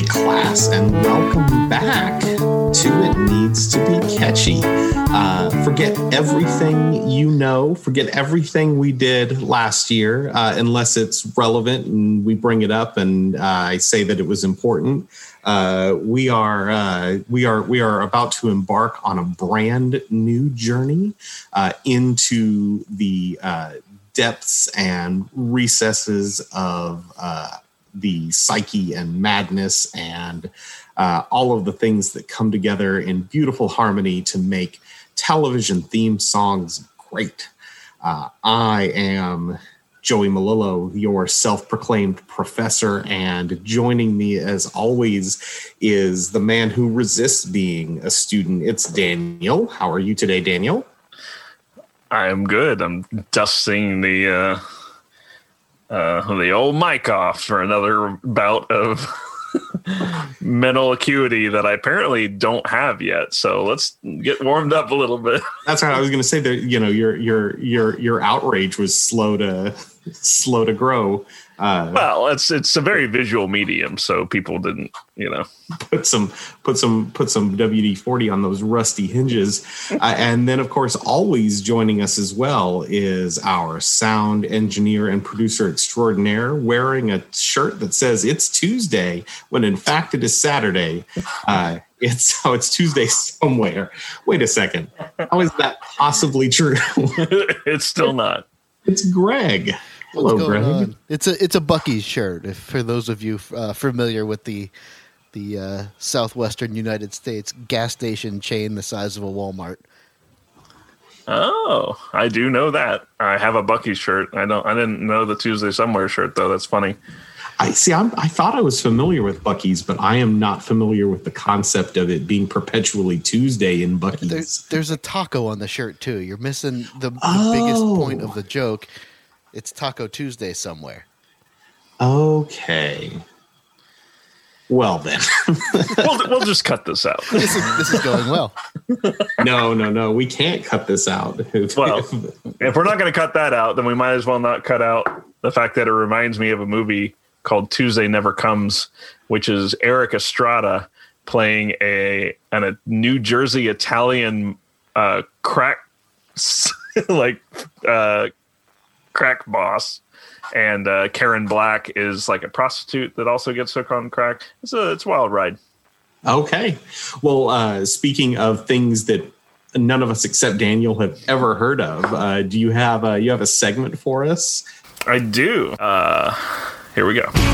Class, and welcome back to It Needs to Be Catchy. Uh, forget everything you know, forget everything we did last year, uh, unless it's relevant and we bring it up and uh, I say that it was important. Uh, we are uh, we are we are about to embark on a brand new journey uh, into the depths and recesses of the psyche and madness and uh, all of the things that come together in beautiful harmony to make television theme songs great. Uh, I am Joey Malillo, your self proclaimed professor, and joining me as always is the man who resists being a student. It's Daniel. How are you today, Daniel? I'm good. I'm dusting the uh, uh, the old mic off for another bout of mental acuity that I apparently don't have yet. So let's get warmed up a little bit. That's right. I was going to say that you know your your your your outrage was slow to slow to grow uh, well, it's it's a very visual medium, so people didn't, you know, put some put some put some WD forty on those rusty hinges, uh, and then of course, always joining us as well is our sound engineer and producer extraordinaire, wearing a shirt that says it's Tuesday when in fact it is Saturday. Uh, it's so it's Tuesday somewhere. Wait a second, how is that possibly true? it's still not. It's Greg. Hello, Greg. On? It's a it's a Buc-ee's shirt. If for those of you uh, familiar with the the uh, southwestern United States gas station chain the size of a Walmart. Oh, I do know that. I have a Buc-ee's shirt. I don't. I didn't know the Tuesday somewhere shirt though. That's funny. I see. I'm, i thought I was familiar with Buc-ee's, but I am not familiar with the concept of it being perpetually Tuesday in Buc-ee's. There's, there's a taco on the shirt too. You're missing the, the oh. biggest point of the joke it's Taco Tuesday somewhere. Okay. Well then, we'll, we'll just cut this out. This is, this is going well. no, no, no. We can't cut this out. well, if we're not going to cut that out, then we might as well not cut out the fact that it reminds me of a movie called Tuesday Never Comes, which is Erik Estrada playing a an, a New Jersey Italian uh, crack like uh, crack boss, and uh, Karen Black is like a prostitute that also gets hooked on crack. It's a it's a wild ride. Okay, well, uh, speaking of things that none of us except Daniel have ever heard of, uh, do you have a, you have a segment for us? I do. Uh, here we go.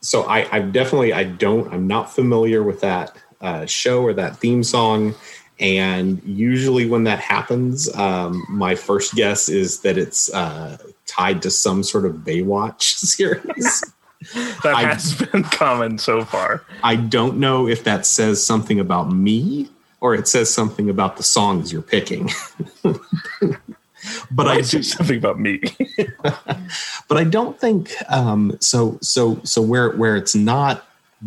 So I, I definitely I don't I'm not familiar with that uh, show or that theme song. And usually, when that happens, um, my first guess is that it's uh, tied to some sort of Baywatch series. that I, has been common so far. I don't know if that says something about me or it says something about the songs you're picking. but I do something about me. but I don't think um, so. So so where where it's not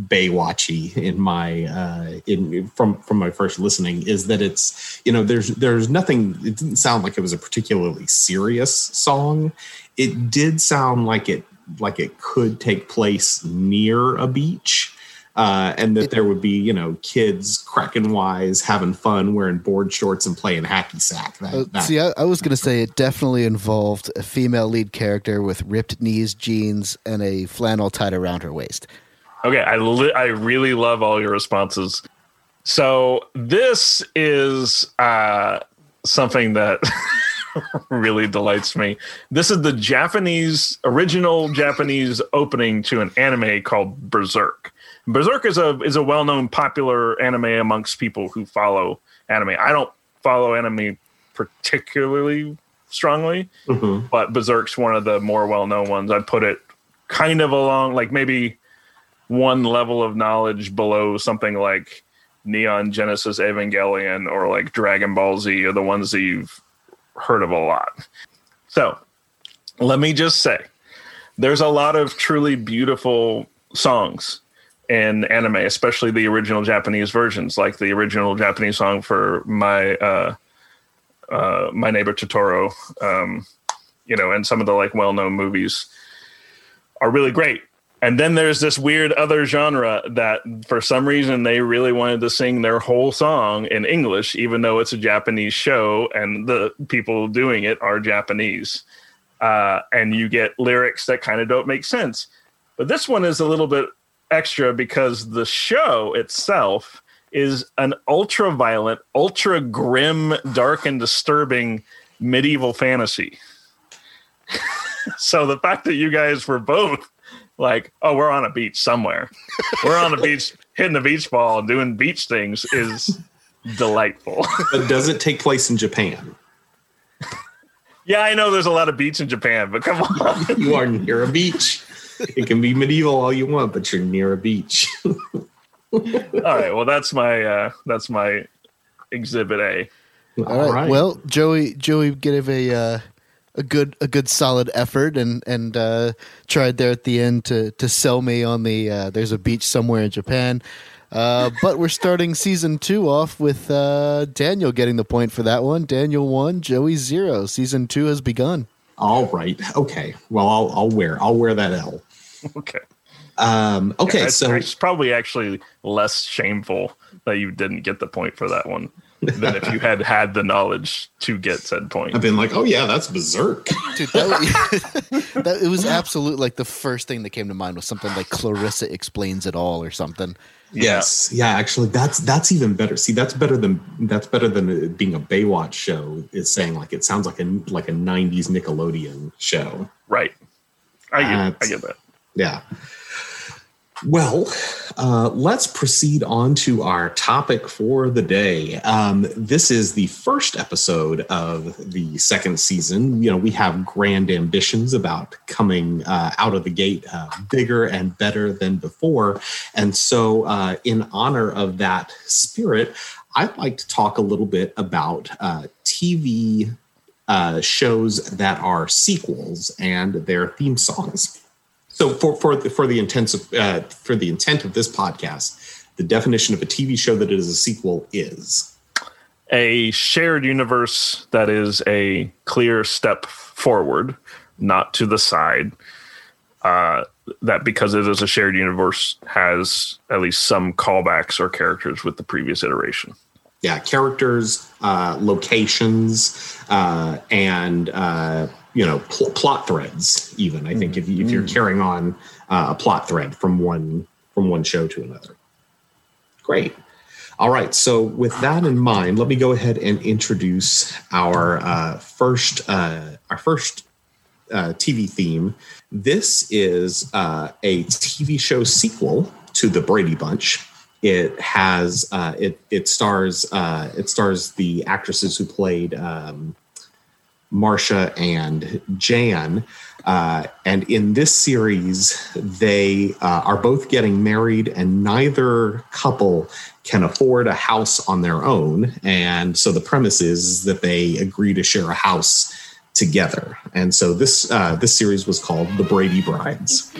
Baywatchy in my uh, in from from my first listening is that it's you know there's there's nothing. It didn't sound like it was a particularly serious song. It did sound like it like it could take place near a beach. Uh, and that there would be you know kids cracking wise, having fun, wearing board shorts and playing hacky sack. That, Uh, that- see, I, I was going to say it definitely involved a female lead character with ripped knees, jeans, and a flannel tied around her waist. Okay, I li- I really love all your responses. So this is uh, something that really delights me. This is the Japanese original Japanese opening to an anime called Berserk. Berserk is a is a well known popular anime amongst people who follow anime. I don't follow anime particularly strongly, Mhm. but Berserk's one of the more well known ones. I'd put it kind of along like maybe one level of knowledge below something like Neon Genesis Evangelion or like Dragon Ball Z are the ones that you've heard of a lot. So let me just say there's a lot of truly beautiful songs in anime, especially the original Japanese versions, like the original Japanese song for my uh, uh, my neighbor Totoro, um, you know, and some of the like well known movies are really great. And then there's this weird other genre that for some reason they really wanted to sing their whole song in English, even though it's a Japanese show and the people doing it are Japanese. Uh, and you get lyrics that kind of don't make sense. But this one is a little bit extra because the show itself is an ultra violent, ultra grim, dark, and disturbing medieval fantasy. so the fact that you guys were both like, oh, we're on a beach somewhere, we're on a beach hitting the beach ball and doing beach things is delightful. but does it take place in Japan? yeah, I know there's a lot of beach in Japan, but come on. You are near a beach. It can be medieval all you want, but you're near a beach. All right, well that's my uh that's my exhibit A. All right. Well, Joey, Joey gave a uh, a good a good solid effort and and uh, tried there at the end to to sell me on the uh, there's a beach somewhere in Japan. Uh, but we're starting season two off with uh, Daniel getting the point for that one. Daniel one, Joey zero. Season two has begun. all right. Okay. Well, I'll I'll wear I'll wear that L. Okay. Um, okay. it's, so it's probably actually less shameful that you didn't get the point for that one than if you had had the knowledge to get said point. I've been like, oh yeah, that's berserk. Dude, that, was, that it was absolute like the first thing that came to mind was something like Clarissa explains it all or something. Yes. Yeah. Actually, that's that's even better. See, that's better than that's better than it being a Baywatch show. Is saying like it sounds like a like a '90s Nickelodeon show. Right. I get, I get that. Yeah. Well, uh, let's proceed on to our topic for the day. Um, this is the first episode of the second season. You know, we have grand ambitions about coming uh, out of the gate uh, bigger and better than before. And so, uh, in honor of that spirit, I'd like to talk a little bit about uh, TV uh, shows that are sequels and their theme songs. So for for the, for the intent of uh, for the intent of this podcast, the definition of a TV show that is a sequel is A shared universe that is a clear step forward, not to the side. Uh, that because it is a shared universe has at least some callbacks or characters with the previous iteration. yeah characters, uh, locations, uh, and uh, you know pl- plot threads. Even I think if you, if you're carrying on uh, a plot thread from one from one show to another. Great. All right. So with that in mind, let me go ahead and introduce our uh, first uh, our first uh, TV theme. This is uh, a TV show sequel to the Brady Bunch. It has uh, it it stars uh, it stars the actresses who played um, Marsha and Jan. Uh, and in this series, they uh, are both getting married, and neither couple can afford a house on their own. And so the premise is that they agree to share a house together. And so this uh, this series was called The Brady Brides.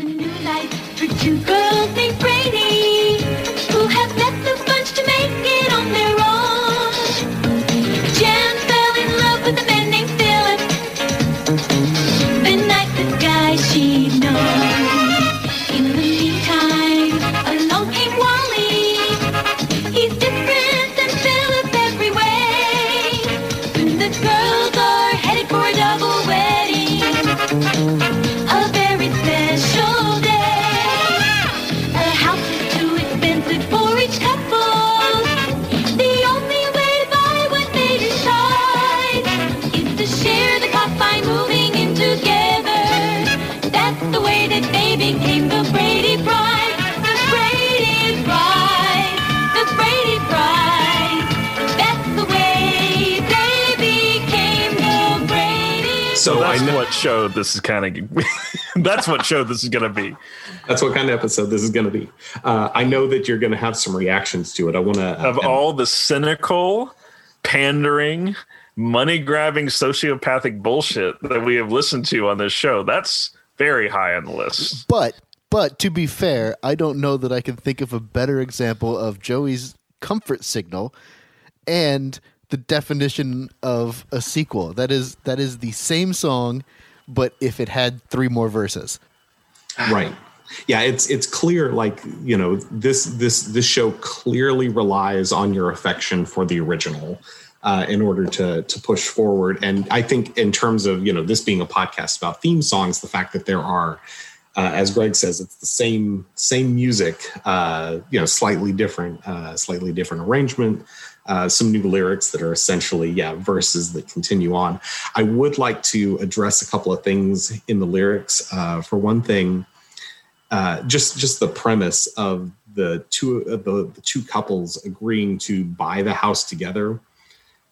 What show this is kind of. that's what show this is going to be. that's what kind of episode this is going to be. Uh, I know that you're going to have some reactions to it. I want to Of all the cynical, pandering, money grabbing, sociopathic bullshit that we have listened to on this show, that's very high on the list. But but to be fair, I don't know that I can think of a better example of Joey's comfort signal and the definition of a sequel. That is that is the same song, but if it had three more verses. right yeah it's it's clear like you know this this this show clearly relies on your affection for the original uh, in order to to push forward and i think in terms of you know this being a podcast about theme songs the fact that there are uh, as greg says it's the same same music uh, you know slightly different uh, slightly different arrangement uh, some new lyrics that are essentially yeah verses that continue on. I would like to address a couple of things in the lyrics. Uh, for one thing uh, just just the premise of the two of the, the two couples agreeing to buy the house together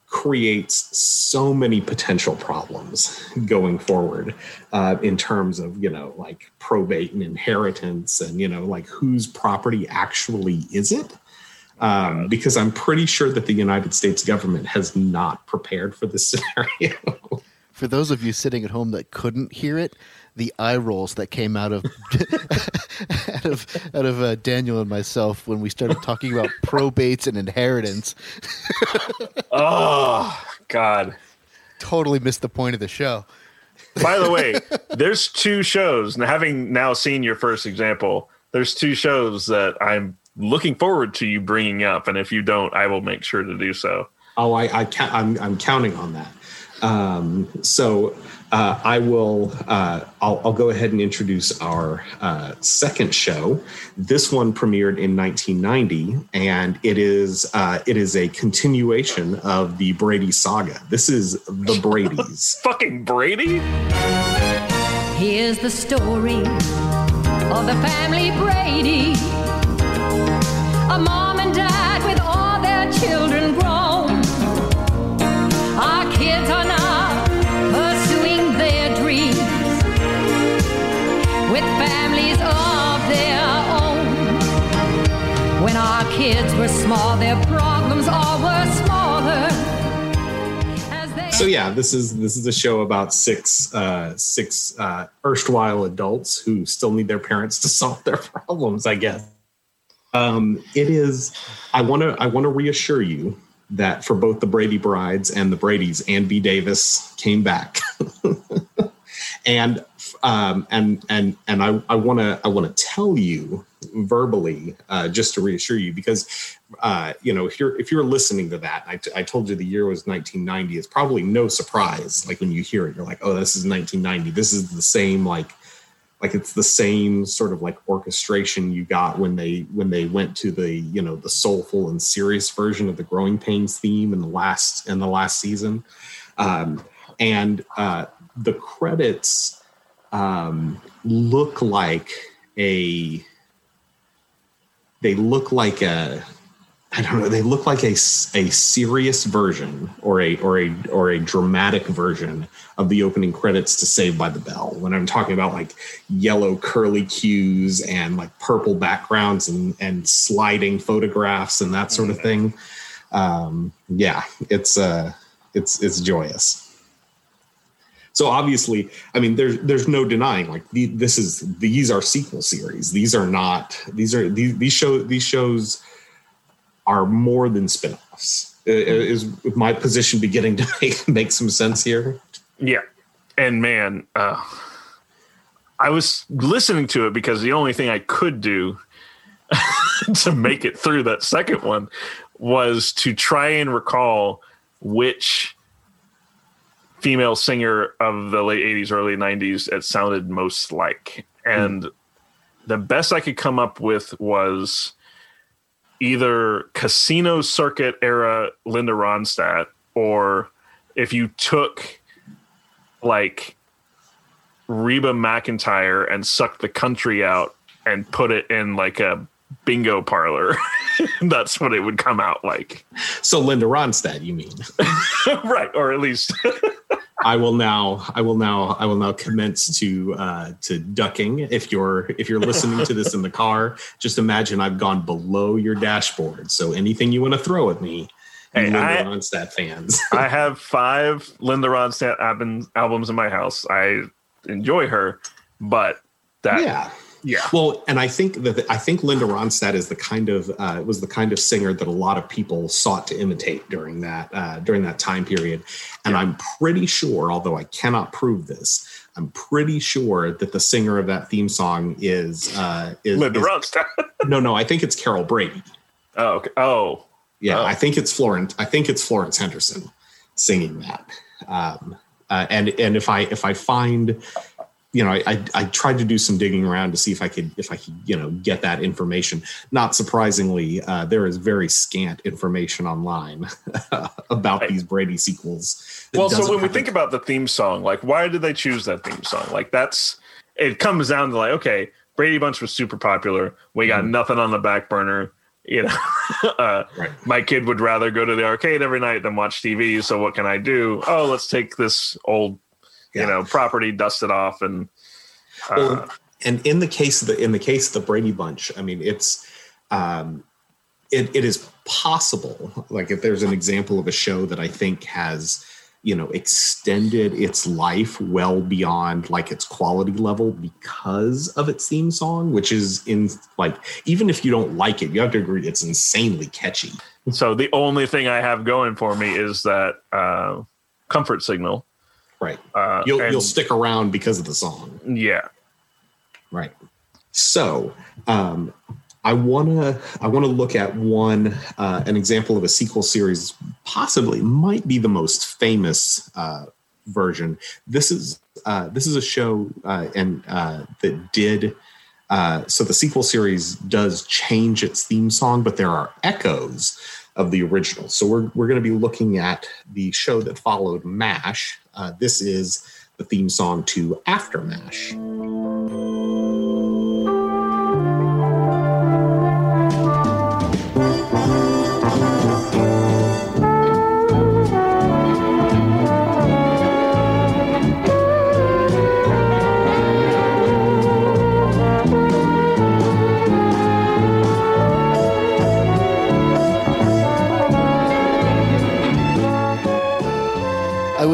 creates so many potential problems going forward uh, in terms of you know like probate and inheritance and you know like whose property actually is it um, because i'm pretty sure that the united states government has not prepared for this scenario For those of you sitting at home that couldn't hear it, the eye rolls that came out of out of out of uh, Daniel and myself when we started talking about probates and inheritance Oh, God. totally missed the point of the show. By the way, there's two shows, and having now seen your first example, there's two shows that I'm looking forward to you bringing up. And if you don't, I will make sure to do so. Oh, I, I ca- I'm, I'm counting on that. Um, so uh, I will. Uh, I'll, I'll go ahead and introduce our uh, second show. This one premiered in 1990, and it is uh, it is a continuation of the Brady saga. This is the Brady's. Fucking Brady? Here's the story of the family Brady. A mom and dad with all their children grown. Our kids are now pursuing their dreams with families of their own. When our kids were small, their problems were smaller. So yeah, this is this is a show about six uh, six uh, erstwhile adults who still need their parents to solve their problems. I guess. Um, it is. I want to. I want to reassure you that for both the Brady brides and the Brady's, Ann B. Davis came back, and um, and and and I I want to I want to tell you verbally uh, just to reassure you because uh, you know if you're if you're listening to that I, t- I told you the year was 1990 it's probably no surprise like when you hear it you're like oh this is 1990 this is the same like like it's the same sort of like orchestration you got when they when they went to the you know the soulful and serious version of the growing pains theme in the last in the last season. Um, and uh, the credits um, look like a they look like a I don't know. They look like a, a serious version or a or a or a dramatic version of the opening credits to Saved by the Bell. When I'm talking about like yellow curly cues and like purple backgrounds and and sliding photographs and that sort of thing. Um, yeah, it's uh, it's it's joyous. So obviously, I mean, there's there's no denying like the, this is these are sequel series. These are not these are these these show these shows are more than spin-offs. Uh, Is my position beginning to make make some sense here? Yeah. And man, uh, I was listening to it because the only thing I could do to make it through that second one was to try and recall which female singer of the late 80s, early 90s it sounded most like. And the best I could come up with was either Casino Circuit era Linda Ronstadt, or if you took like Reba McEntire and suck the country out and put it in like a bingo parlor. That's what it would come out like. So Linda Ronstadt, you mean? right. Or at least I will now I will now I will now commence to uh to ducking. If you're if you're listening to this in the car, just imagine I've gone below your dashboard. So anything you want to throw at me, Hey, Linda I- Ronstadt fans. I have five Linda Ronstadt albums, albums in my house. I enjoy her, but that yeah. Yeah. Well, and I think that I think Linda Ronstadt is the kind of uh, was the kind of singer that a lot of people sought to imitate during that uh, during that time period. And I'm pretty sure, although I cannot prove this, I'm pretty sure that the singer of that theme song is uh, is, Linda is- Ronstadt. no, no, I think it's Carol Brady. oh, okay. oh, Yeah, Oh. I think it's Florence. I think it's Florence Henderson singing that. Um, uh, and and if I if I find, you know, I, I I tried to do some digging around to see if I could if I could you know get that information. Not surprisingly, uh, there is very scant information online about Right. these Brady sequels. well, so when we think about the theme song, like why did they choose that theme song? Like that's it comes down to like, okay, Brady Bunch was super popular. We got Mhm. nothing on the back burner. You know, uh, Right. my kid would rather go to the arcade every night than watch TV. So what can I do? Oh, let's take this old, Yeah. you know, property, dusted off, and uh, Well, and in the case of the in the case of the Brady Bunch, I mean, it's um, it, it is possible. Like if there's an example of a show that I think has you know extended its life well beyond like its quality level because of its theme song, which is in like even if you don't like it, you have to agree it's insanely catchy. so the only thing I have going for me is that uh, comfort signal. Right. Uh, You'll and- you'll stick around because of the song. yeah. Right. So um, I wanna I wanna look at one uh, an example of a sequel series, possibly might be the most famous uh, version. This is uh, this is a show uh, and uh, that did. Uh, so the sequel series does change its theme song, but there are echoes of the original. So we're we're going to be looking at the show that followed MASH. Uh, this is the theme song to After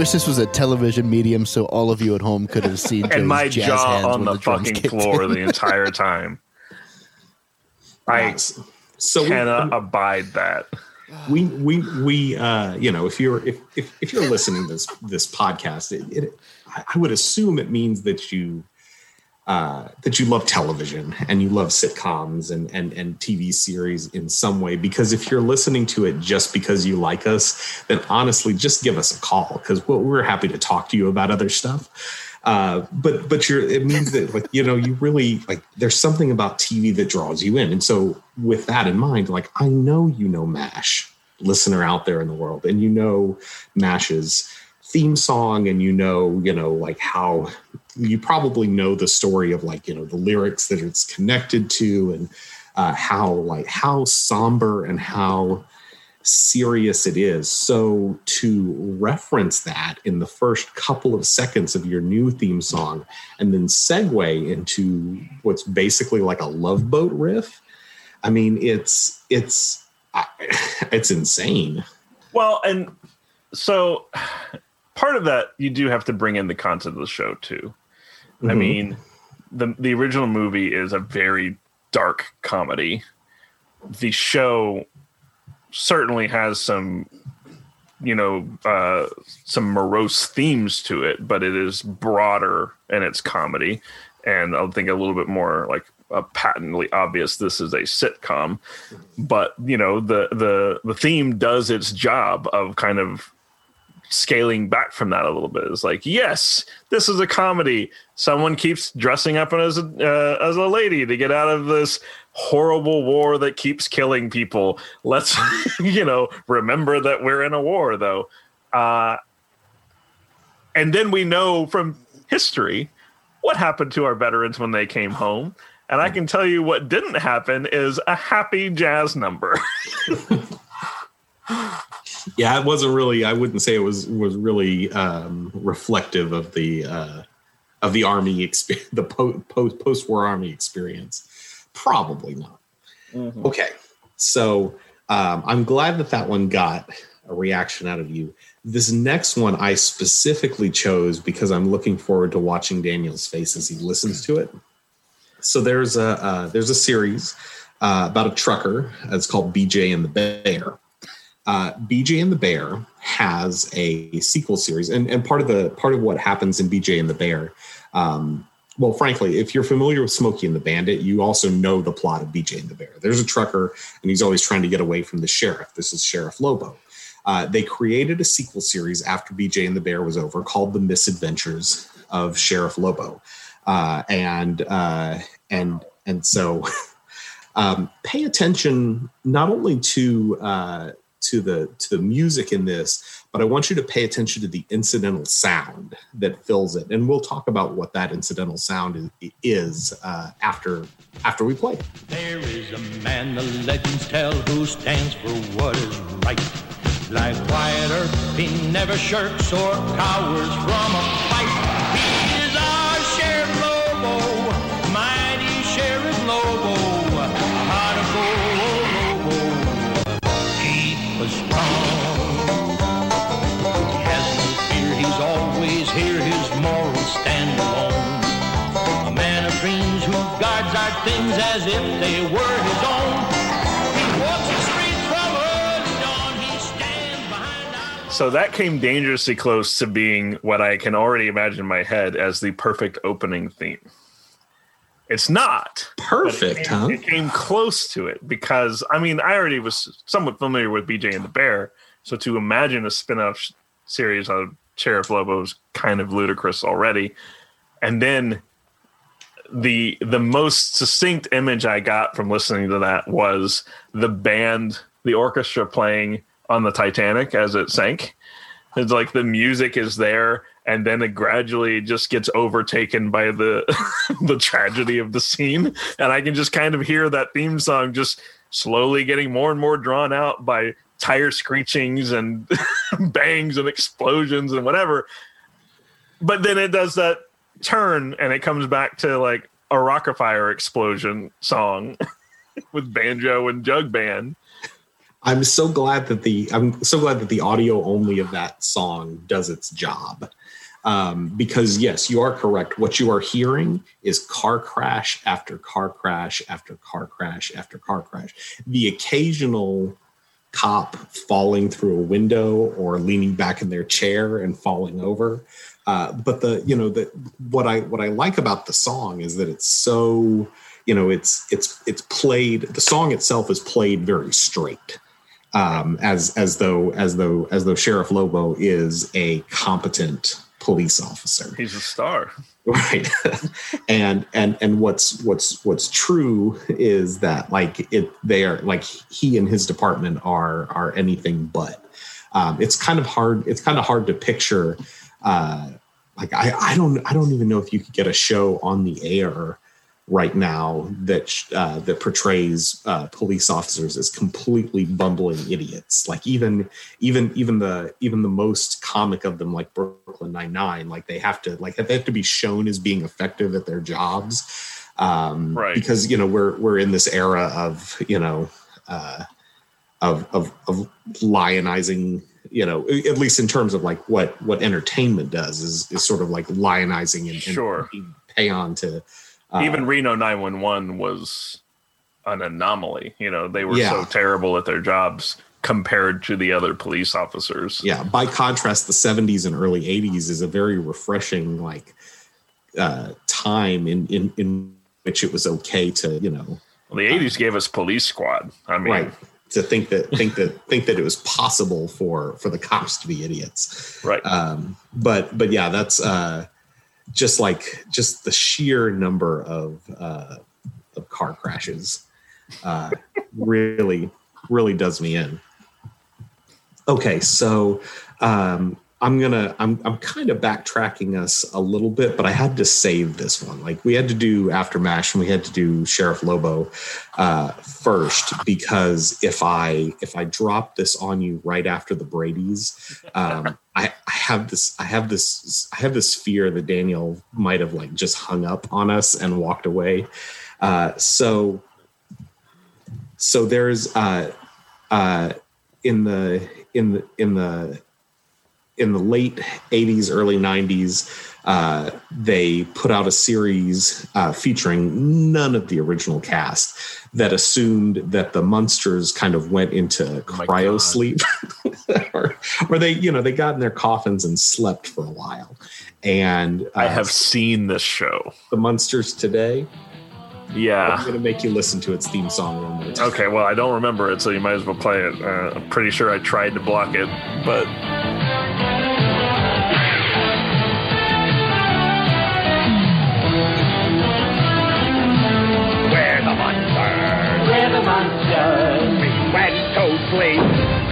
wish this was a television medium so all of you at home could have seen Joe's and my jazz jaw hands on when the, fucking floor the entire time. I Yes. so we- cannot abide that. we we we uh you know if you're if if, if you're listening to this this podcast it, it I I would assume it means that you uh that you love television and you love sitcoms and and and TV series in some way. Because if you're listening to it just because you like us then honestly just give us a call because we're, we're happy to talk to you about other stuff. Uh, but but you're it means that like you know you really like there's something about TV that draws you in, and so with that in mind, like I know you know Mash, listener out there in the world, and you know Mash's theme song, and you know you know like how you probably know the story of like you know the lyrics that it's connected to, and uh, how like how somber and how serious it is. So to reference that in the first couple of seconds of your new theme song and then segue into what's basically like a love boat riff, I mean it's it's it's insane. Well, and so part of that you do have to bring in the content of the show too. I Mhm. mean, the the original movie is a very dark comedy. The show certainly has some you know uh some morose themes to it but it is broader in its comedy and i think a little bit more like uh, patently obvious this is a sitcom but you know the the the theme does its job of kind of scaling back from that a little bit it's like yes this is a comedy someone keeps dressing up as a uh, as a lady to get out of this horrible war that keeps killing people let's you know remember that we're in a war though uh and then we know from history what happened to our veterans when they came home. And I can tell you what didn't happen is a happy jazz number. Yeah, it wasn't really. I wouldn't say it was was really um, reflective of the uh, of the army experience, the post post war army experience. Probably not. Okay, so um, I'm glad that that one got a reaction out of you. This next one I specifically chose because I'm looking forward to watching Daniel's face as he listens to it. So there's a uh, there's a series uh, about a trucker. It's called BJ and the Bear. Uh, BJ and the Bear has a sequel series, and, and part of the part of what happens in BJ and the Bear. Um, well, frankly, if you're familiar with Smokey and the Bandit, you also know the plot of BJ and the Bear. There's a trucker, and he's always trying to get away from the sheriff. This is Sheriff Lobo. Uh, they created a sequel series after BJ and the Bear was over called The Misadventures of Sheriff Lobo, uh, and uh, and and so um, pay attention not only to uh, to the to the music in this, but I want you to pay attention to the incidental sound that fills it, and we'll talk about what that incidental sound is, uh, after after we play. There is a man the legends tell who stands for what is right. Like Wyatt Earp, he never shirks or cowers from a So that came dangerously close to being what I can already imagine in my head as the perfect opening theme. It's not. but it Perfect, came- huh? It came close to it because I mean I already was somewhat familiar with BJ and the Bear, so to imagine a spin-off sh- series of Sheriff Lobo is kind of ludicrous already. And then the the most succinct image I got from listening to that was the band, the orchestra playing on the Titanic as it sank. It's like the music is there, and then it gradually just gets overtaken by the the tragedy of the scene, and I can just kind of hear that theme song just slowly getting more and more drawn out by tire screechings and bangs and explosions and whatever. But then it does that turn, and it comes back to like a Rockafire explosion song with banjo and jug band. I'm so glad that the I'm so glad that the audio only of that song does its job. Um, because yes, you are correct. What you are hearing is car crash after car crash after car crash after car crash. The occasional cop falling through a window or leaning back in their chair and falling over. Uh, but the you know the what I what I like about the song is that it's so you know it's it's it's played the song itself is played very straight um, as as though as though as though Sheriff Lobo is a competent police officer, He's a star. right? and and and what's what's what's true is that like it they are like he and his department are are anything but. Um, it's kind of hard. It's kind of hard to picture. Uh, like I, I don't I don't even know if you could get a show on the air right now that uh, that portrays uh, police officers as completely bumbling idiots. Like even even even the even the most comic of them, like Brooklyn Nine Nine, like they have to like they have to be shown as being effective at their jobs, um, Right. Because you know we're we're in this era of you know. Uh, of, of of lionizing you know at least in terms of like what what entertainment does is is sort of like lionizing and, and Sure. pay on to uh, Even Reno 911 was an anomaly. You know, they were Yeah. so terrible at their jobs compared to the other police officers. yeah by contrast the 70s and early 80s is a very refreshing like uh time in in in which it was okay to you know Well, the 80s gave us Police Squad. I mean, right to think that think that think that it was possible for for the cops to be idiots right. um but but yeah that's uh just like just the sheer number of uh of car crashes uh really really does me in. Okay so um I'm gonna I'm I'm kind of backtracking us a little bit, but I had to save this one. Like we had to do after Mash and we had to do Sheriff Lobo uh, first because if I if I drop this on you right after the Brady's, um, I, I have this I have this I have this fear that Daniel might have like just hung up on us and walked away. Uh, so so there's uh, uh, in the in the in the in the late 80s early 90s uh, they put out a series uh, featuring none of the original cast that assumed that the Munsters kind of went into Oh cryo sleep. Or, or they you know they got in their coffins and slept for a while. And uh, I have seen this show. the Munsters Today i'm going to make you listen to its theme song one more time Okay, well, I don't remember it, so you might as well play it. Uh, I'm pretty sure I tried to block it, but We're the monsters. We're the Munsters. We went to sleep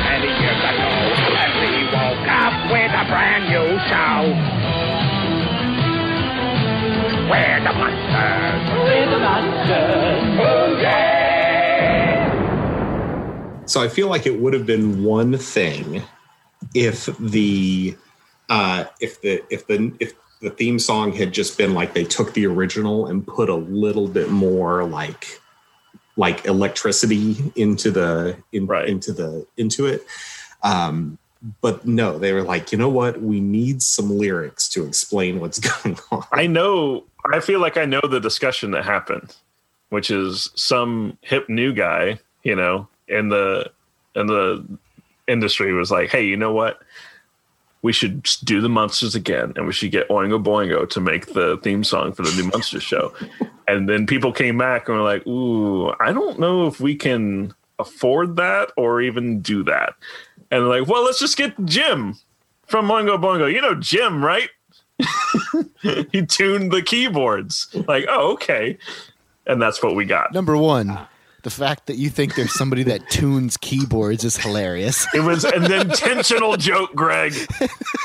many years ago, and we woke up with a brand new show. We're the Munsters. So I feel like it would have been one thing if the uh, if the if the if the theme song had just been like they took the original and put a little bit more like like electricity into the in, Right. into the into it. Um, but no, they were like, you know what? We need some lyrics to explain what's going on. I know. I feel like I know the discussion that happened, which is some hip new guy, you know, in the in the industry was like, "Hey, you know what? We should do the Munsters again, and we should get Oingo Boingo to make the theme song for the new Munsters show." and then people came back and were like, "Ooh, I don't know if we can afford that or even do that." And like, "Well, let's just get Jim from Oingo Boingo. You know Jim, right?" he tuned the keyboards. Like, oh, okay. And that's what we got. Number one, ah. The fact that you think there's somebody that tunes keyboards is hilarious. It was an intentional joke, Greg.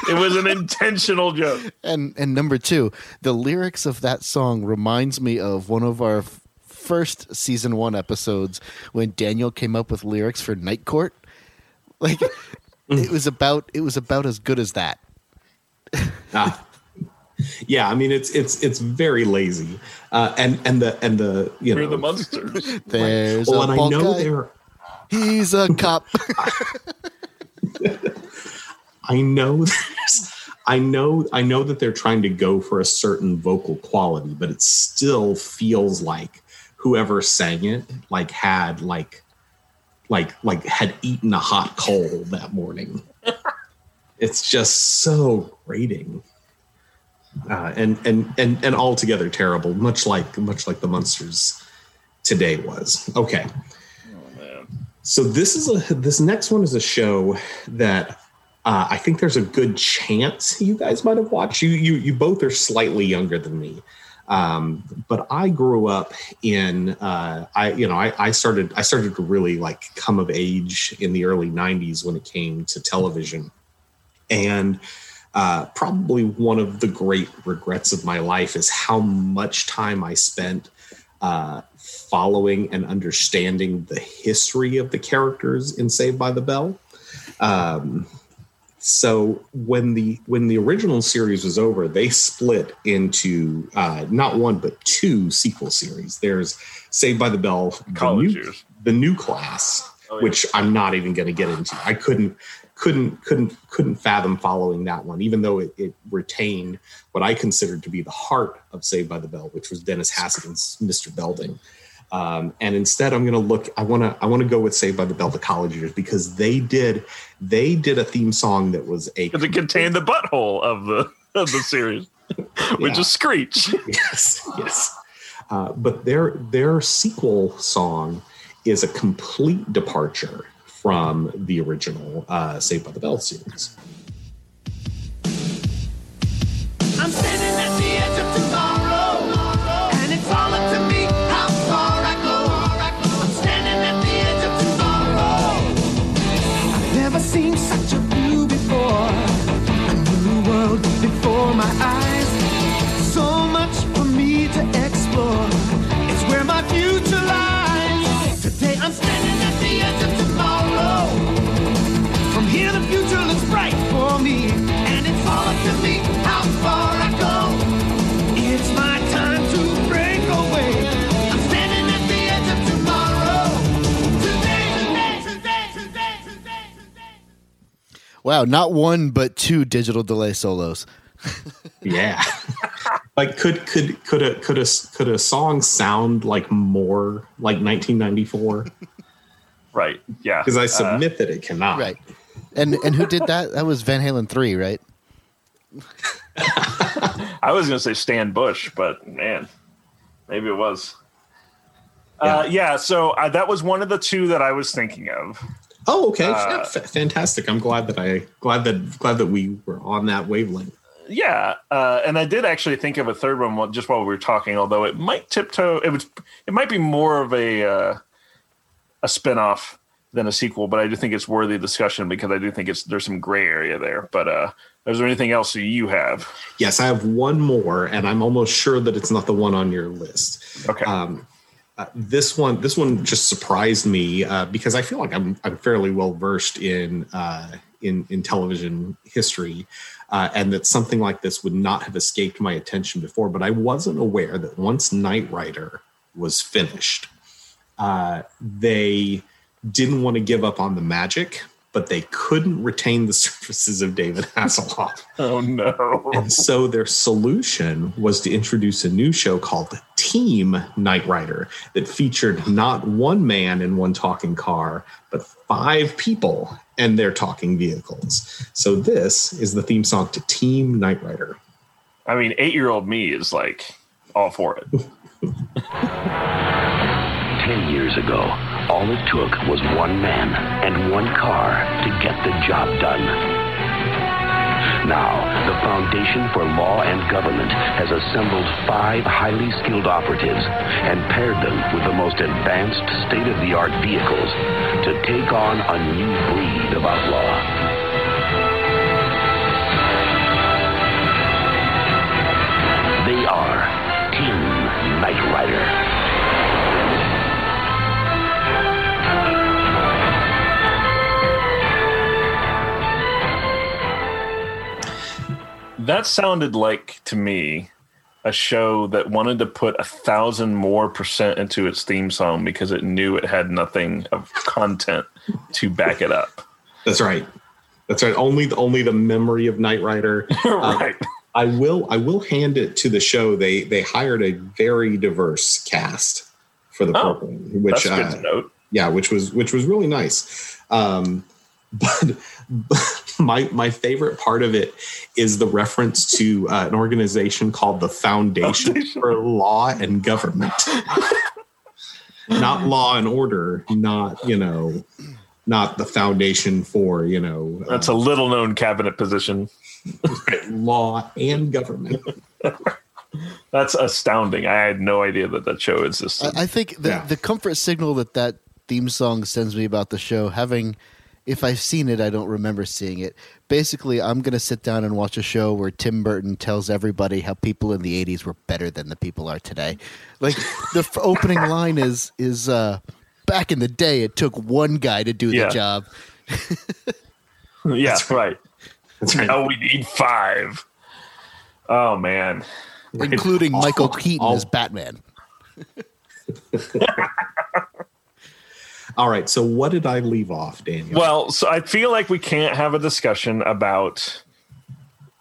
It was an intentional joke. And and number two, the lyrics of that song reminds me of one of our first season one episodes when Daniel came up with lyrics for Night Court. Like it was about it was about as good as that. Ah. Yeah, I mean it's it's it's very lazy, uh, and and the and the you know We're the Munsters. There's well, a and I know guy. there He's a cop. I know there's I know I know that they're trying to go for a certain vocal quality, but it still feels like whoever sang it like had like like like had eaten a hot coal that morning. it's just so grating. Uh, and and and and altogether terrible, much like much like the Munsters Today was. Okay. So this is a this next one is a show that uh, I think there's a good chance you guys might have watched. You you you both are slightly younger than me, um, but I grew up in uh, I you know I, I started I started to really like come of age in the early '90s when it came to television, and uh, probably one of the great regrets of my life is how much time I spent uh, following and understanding the history of the characters in Saved by the Bell. Um, so when the when the original series was over, they split into uh, not one but two sequel series. There's Saved by the Bell, the College new, years. the new class, Oh, yeah. which I'm not even going to get into. I couldn't couldn't couldn't couldn't fathom following that one, even though it, it retained what I considered to be the heart of Saved by the Bell, which was Dennis Haskins' Mr. Belding. Um, and instead, I'm going to look. I want to. I want to go with Saved by the Bell: The College Years because they did. They did a theme song that was a. Because it contained the butthole of the of the series, which Yeah. is Screech. yes, yes. Uh, but their their sequel song is a complete departure from the original uh, Saved by the Bell series. Wow, not one but two digital delay solos. Yeah. like could could could a could a could a song sound like more like 1994? Right. Yeah. Because I Uh, submit that it cannot. Right. And and who did that? That was Van Halen 3, right? I was going to say Stan Bush, but man, maybe it was. Uh, yeah, so uh, that was one of the two that I was thinking of. Oh, okay. Uh, fantastic. I'm glad that I glad that glad that we were on that wavelength. Yeah, uh, and I did actually think of a third one while- just while we were talking. Although it might tiptoe, it was it might be more of a uh, a spinoff than a sequel, but I do think it's worthy of discussion because I do think it's there's some gray area there. But uh, is there anything else that you have? Yes, I have one more, and I'm almost sure that it's not the one on your list. Okay, Um, uh, this one, this one just surprised me uh, because I feel like I'm I'm fairly well versed in uh, in in television history, uh, and that something like this would not have escaped my attention before. But I wasn't aware that once Knight Rider was finished, uh, they didn't want to give up on the magic, but they couldn't retain the services of David Hasselhoff. oh no, And so their solution was to introduce a new show called Team Knight Rider that featured not one man in one talking car, but five people and their talking vehicles. So this is the theme song to Team Knight Rider. I mean, eight year old me is like all for it. Ten years ago, all it took was one man and one car to get the job done. Now, the Foundation for Law and Government has assembled five highly skilled operatives and paired them with the most advanced state of the art vehicles to take on a new breed of outlaw. That sounded like to me a show that wanted to put a thousand more percent into its theme song because it knew it had nothing of content to back it up. That's right. That's right. Only the only the memory of Knight Rider. Uh, right. I will I will hand it to the show. They they hired a very diverse cast for the Oh, program, which That's good uh, to note. yeah, which was which was really nice. Um, but, but my my favorite part of it is the reference to uh, an organization called the Foundation Foundation. for Law and Government, not Law and Order, not you know, not the Foundation for you know uh, That's a little known cabinet position. Law and Government. That's astounding. I had no idea that that show existed. I, I think the, Yeah. the comfort signal that that theme song sends me about the show, having, if I've seen it, I don't remember seeing it. Basically, I'm going to sit down and watch a show where Tim Burton tells everybody how people in the 80s were better than the people are today. Like, the f- opening line is, is uh, back in the day, it took one guy to do Yeah. the job. yeah, right. That's right. Now we need five. Oh man. including Michael Keaton all- as Batman. All right. So what did I leave off, Daniel? Well, so I feel like we can't have a discussion about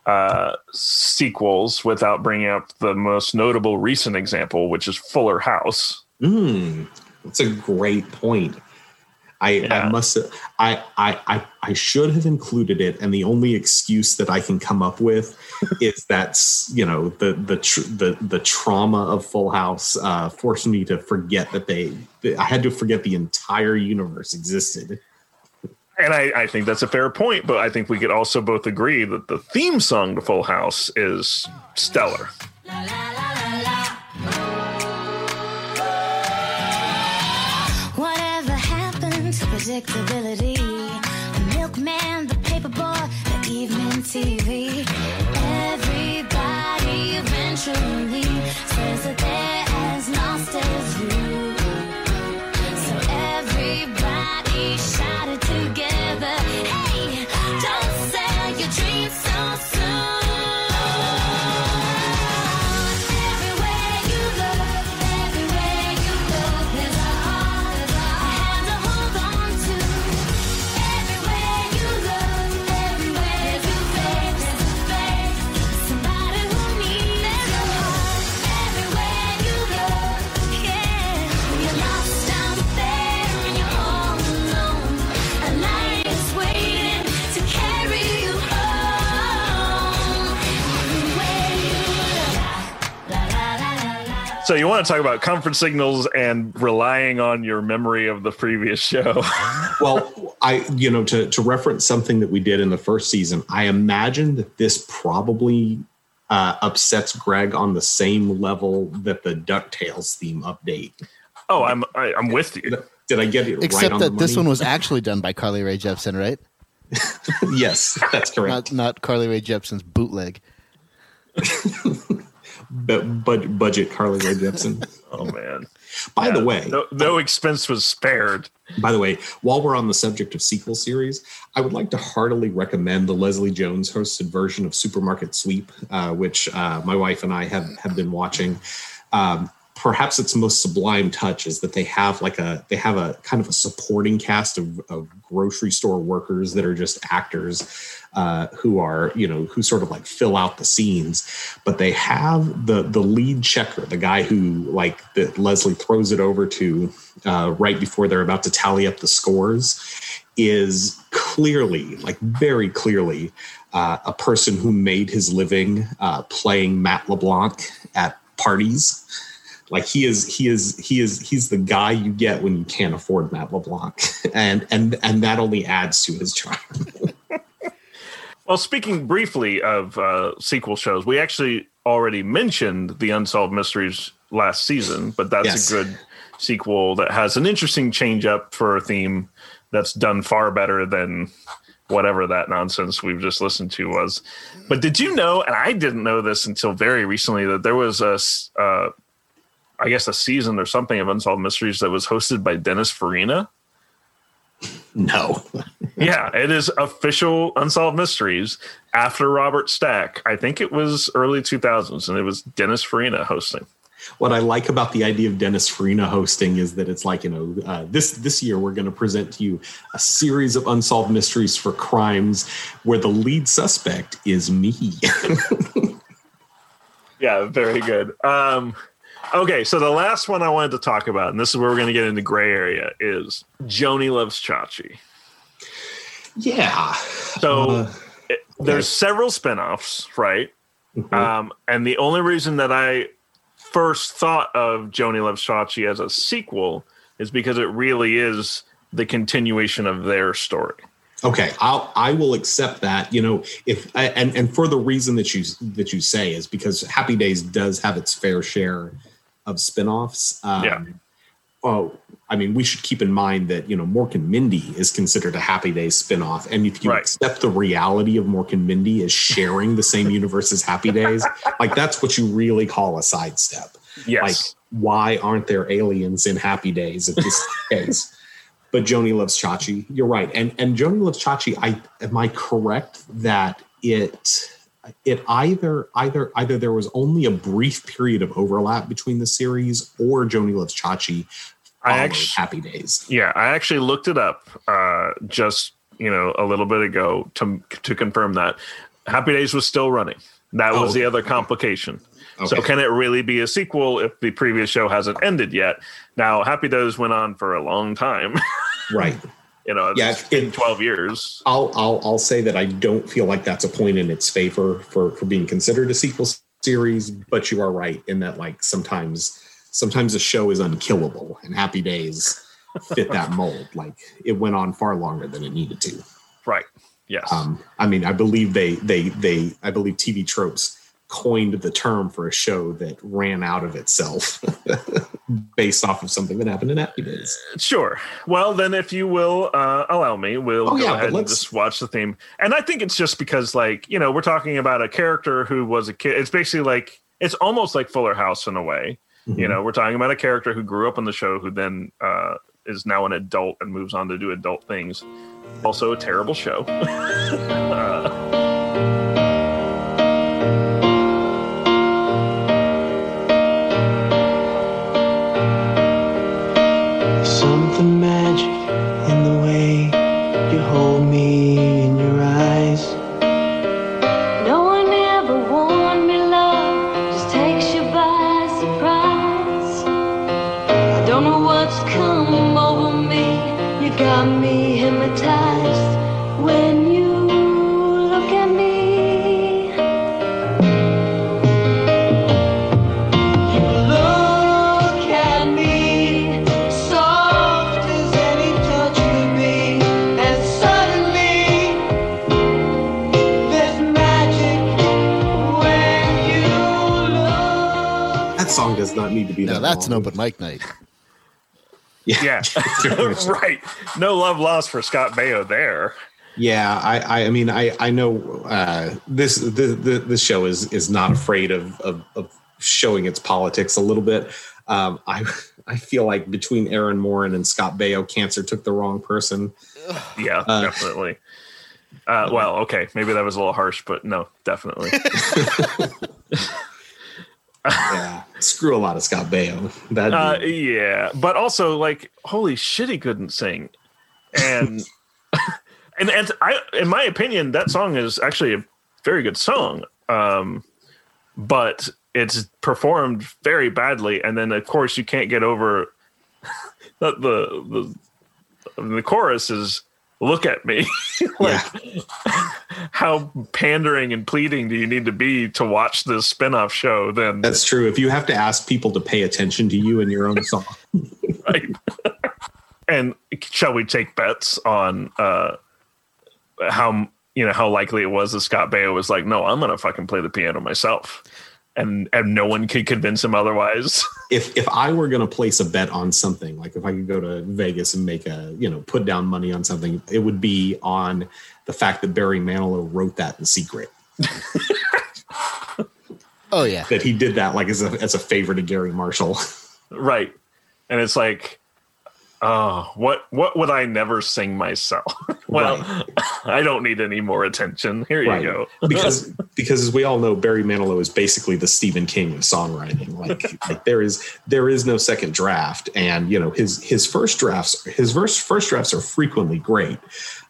uh, sequels without bringing up the most notable recent example, which is Fuller House. Mm, that's a great point. I, Yeah. I must I, I I I should have included it, and the only excuse that I can come up with is that's you know the the tr- the the trauma of Full House uh, forced me to forget that they. I had to forget the entire universe existed. And I, I think that's a fair point, but I think we could also both agree that the theme song to Full House is stellar. Whatever predictability? The milkman, the paperboy, the evening TV. Everybody eventually says that they're as lost as you. So everybody shouted together, Hey, don't sell your dreams so soon. So you want to talk about comfort signals and relying on your memory of the previous show? well, I you know to to reference something that we did in the first season, I imagine that this probably uh, upsets Greg on the same level that the Ducktales theme update. Oh, I'm I, I'm with you. Did I get it Except right on that the this one was actually done by Carly Rae Jepsen, right? yes, that's correct. Not not Carly Rae Jepsen's bootleg. Bu- bud- budget Carly Rae Jepsen. Oh man. By the way, No, no expense was spared. By the way, while we're on the subject of sequel series, I would like to heartily recommend the Leslie Jones hosted version of Supermarket Sweep, uh, which uh, my wife and I have, have been watching. Um, perhaps its most sublime touch is that they have like a they have a kind of a supporting cast of, of grocery store workers that are just actors uh, who are you know who sort of like fill out the scenes. But they have the the lead checker the guy who like that leslie throws it over to uh, right before they're about to tally up the scores is clearly like very clearly uh, a person who made his living uh, playing matt leblanc at parties like he is he is he is he's the guy you get when you can't afford matt leblanc and and and that only adds to his charm Well, speaking briefly of uh, sequel shows, we actually already mentioned the Unsolved Mysteries last season, but that's Yes. a good sequel that has an interesting change up for a theme that's done far better than whatever that nonsense we've just listened to was. But did you know, and I didn't know this until very recently, that there was a, uh, I guess, a season or something of Unsolved Mysteries that was hosted by Dennis Farina? no yeah, it is official Unsolved Mysteries after Robert Stack. I think it was early 2000s, and it was Dennis Farina hosting. what I like about the idea of Dennis Farina hosting is that it's like you know uh, this this year we're going to present to you a series of unsolved mysteries for crimes where the lead suspect is me. Yeah, very good. Um, okay, so the last one I wanted to talk about, and this is where we're going to get into gray area, is Joanie Loves Chachi. yeah. So Uh, it- there's several spinoffs, right? Mhm. Um, and the only reason that I first thought of Joanie Loves Chachi as a sequel is because it really is the continuation of their story. Okay, I'll I will accept that. You know, if and and for the reason that you that you say is because Happy Days does have its fair share of spin-offs. Um, Yeah. Oh, I mean, we should keep in mind that you know Mork and Mindy is considered a Happy Days spin-off, and if you Right. accept the reality of Mork and Mindy as sharing the same universe as Happy Days, like that's what you really call a sidestep. Yes. Like, why aren't there aliens in Happy Days if this is case? But Joanie loves Chachi. You're right, and and Joanie loves Chachi. I am I correct that it it either either either there was only a brief period of overlap between the series, or Joanie loves Chachi. I followed actu- Happy Days. Yeah, I actually looked it up uh, just you know a little bit ago to to confirm that Happy Days was still running. That was Oh, the other complication. So Okay. can it really be a sequel if the previous show hasn't ended yet? Now Happy Days went on for a long time. Right. You know, Yeah, it's been it- twelve years. I'll I'll I'll say that I don't feel like that's a point in its favor for for being considered a sequel series, but you are right in that like sometimes sometimes a show is unkillable and Happy Days fit that mold. Like it went on far longer than it needed to. Right. Yes. Um, I mean, I believe they they they I believe TV tropes coined the term for a show that ran out of itself based off of something that happened in Happy Days. Sure. Well, then, if you will uh, allow me, we'll Oh, go yeah, ahead and just watch the theme. And I think it's just because, like, you know, we're talking about a character who was a kid. It's basically like it's almost like Fuller House in a way. Mm-hmm. You know, we're talking about a character who grew up on the show, who then uh, is now an adult and moves on to do adult things. Also, a terrible show. Something be Now that that's an long. open mic night. Yeah, right. No love lost for Scott Baio there. Yeah, I, I mean, I, I know uh, this, the, the, this show is, is not afraid of, of, of showing its politics a little bit. Um, I, I feel like between Erin Moran and Scott Baio, cancer took the wrong person. Yeah, Uh, definitely. Uh, well, okay, maybe that was a little harsh, but no, definitely. Yeah, screw a lot of Scott Baio. That Uh, yeah, but also like, holy shit, he couldn't sing, and and and I, in my opinion, that song is actually a very good song. Um, but it's performed very badly, and then of course you can't get over that the the the chorus is look at me. Like how pandering and pleading do you need to be to watch this spin-off show then? That's true. If you have to ask people to pay attention to you and your own song, right? and shall we take bets on uh, how you know how likely it was that Scott Baio was like, no, I'm gonna fucking play the piano myself, and and no one could convince him otherwise. if if I were going to place a bet on something, like if I could go to Vegas and make a you know put down money on something, it would be on the fact that Barry Manilow wrote that in secret. Oh yeah. That he did that like as a as a favor to Garry Marshall. right, and it's like. Oh, what what would I never sing myself? well, I don't need any more attention. Here you go. because because as we all know, Barry Manilow is basically the Stephen King of songwriting. Like like there is there is no second draft, and you know his his first drafts his first first drafts are frequently great,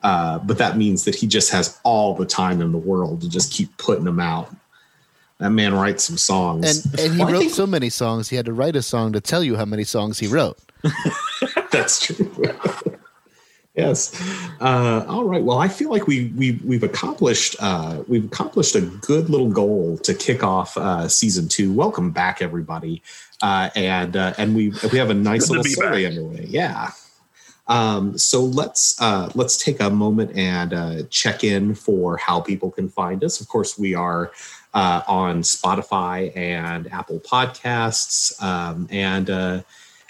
uh, but that means that he just has all the time in the world to just keep putting them out. That man writes some songs, And and he Well, wrote think- so many songs. He had to write a song to tell you how many songs he wrote. That's true. yes. Uh, all right. Well, I feel like we we we've accomplished uh, we've accomplished a good little goal to kick off uh, season two. Welcome back, everybody. Uh, and uh, and we we have a nice little story back. underway. Yeah. Um, so let's uh, let's take a moment and uh, check in for how people can find us. Of course, we are uh, on Spotify and Apple Podcasts, um, and uh,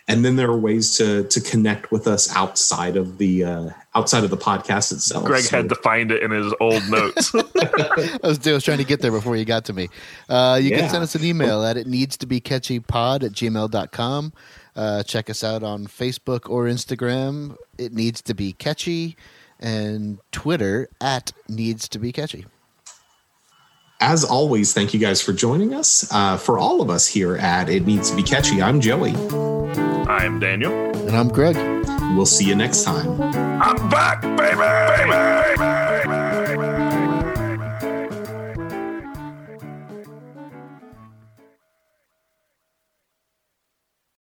and then there are ways to to connect with us outside of the uh, outside of the podcast itself. Greg So- had to find it in his old notes. I was, I was trying to get there before you got to me. Uh, you Yeah. can send us an email at it needs to be catchy pod at gmail.com. Uh, check us out on Facebook or Instagram. It needs to be catchy and Twitter at needs to be catchy. As always, thank you guys for joining us. Uh, for all of us here at It Needs to Be Catchy, I'm Joey. I'm Daniel. And I'm Greg. We'll see you next time. I'm back, baby. baby, baby.